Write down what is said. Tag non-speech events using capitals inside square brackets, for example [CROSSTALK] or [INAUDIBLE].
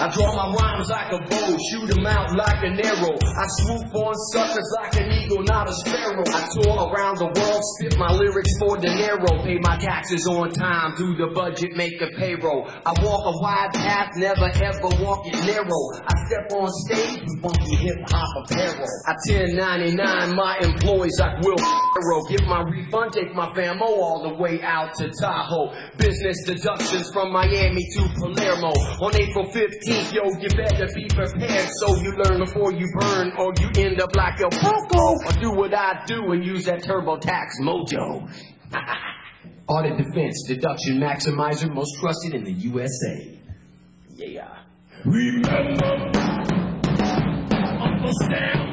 I draw my rhymes like a bow, shoot 'em out like an arrow. I swoop on suckers like an eagle, not a sparrow. I tour around the world, spit my lyrics for dinero. Pay my taxes on time, do the budget, make the payroll. I walk a wide path, never ever walk it narrow. I step on stage, with funky hip hop apparel. I 1099 my employees like Will Ferrell. Get my refund, take my famo all the way out to Tahoe. Business deductions from Miami to Palermo. On April 15th, yo, you better be prepared so you learn before you burn or you end up like El Poco. Or do what I do and use that TurboTax mojo. [LAUGHS] Audit defense, deduction maximizer, most trusted in the USA. Yeah. Remember, understand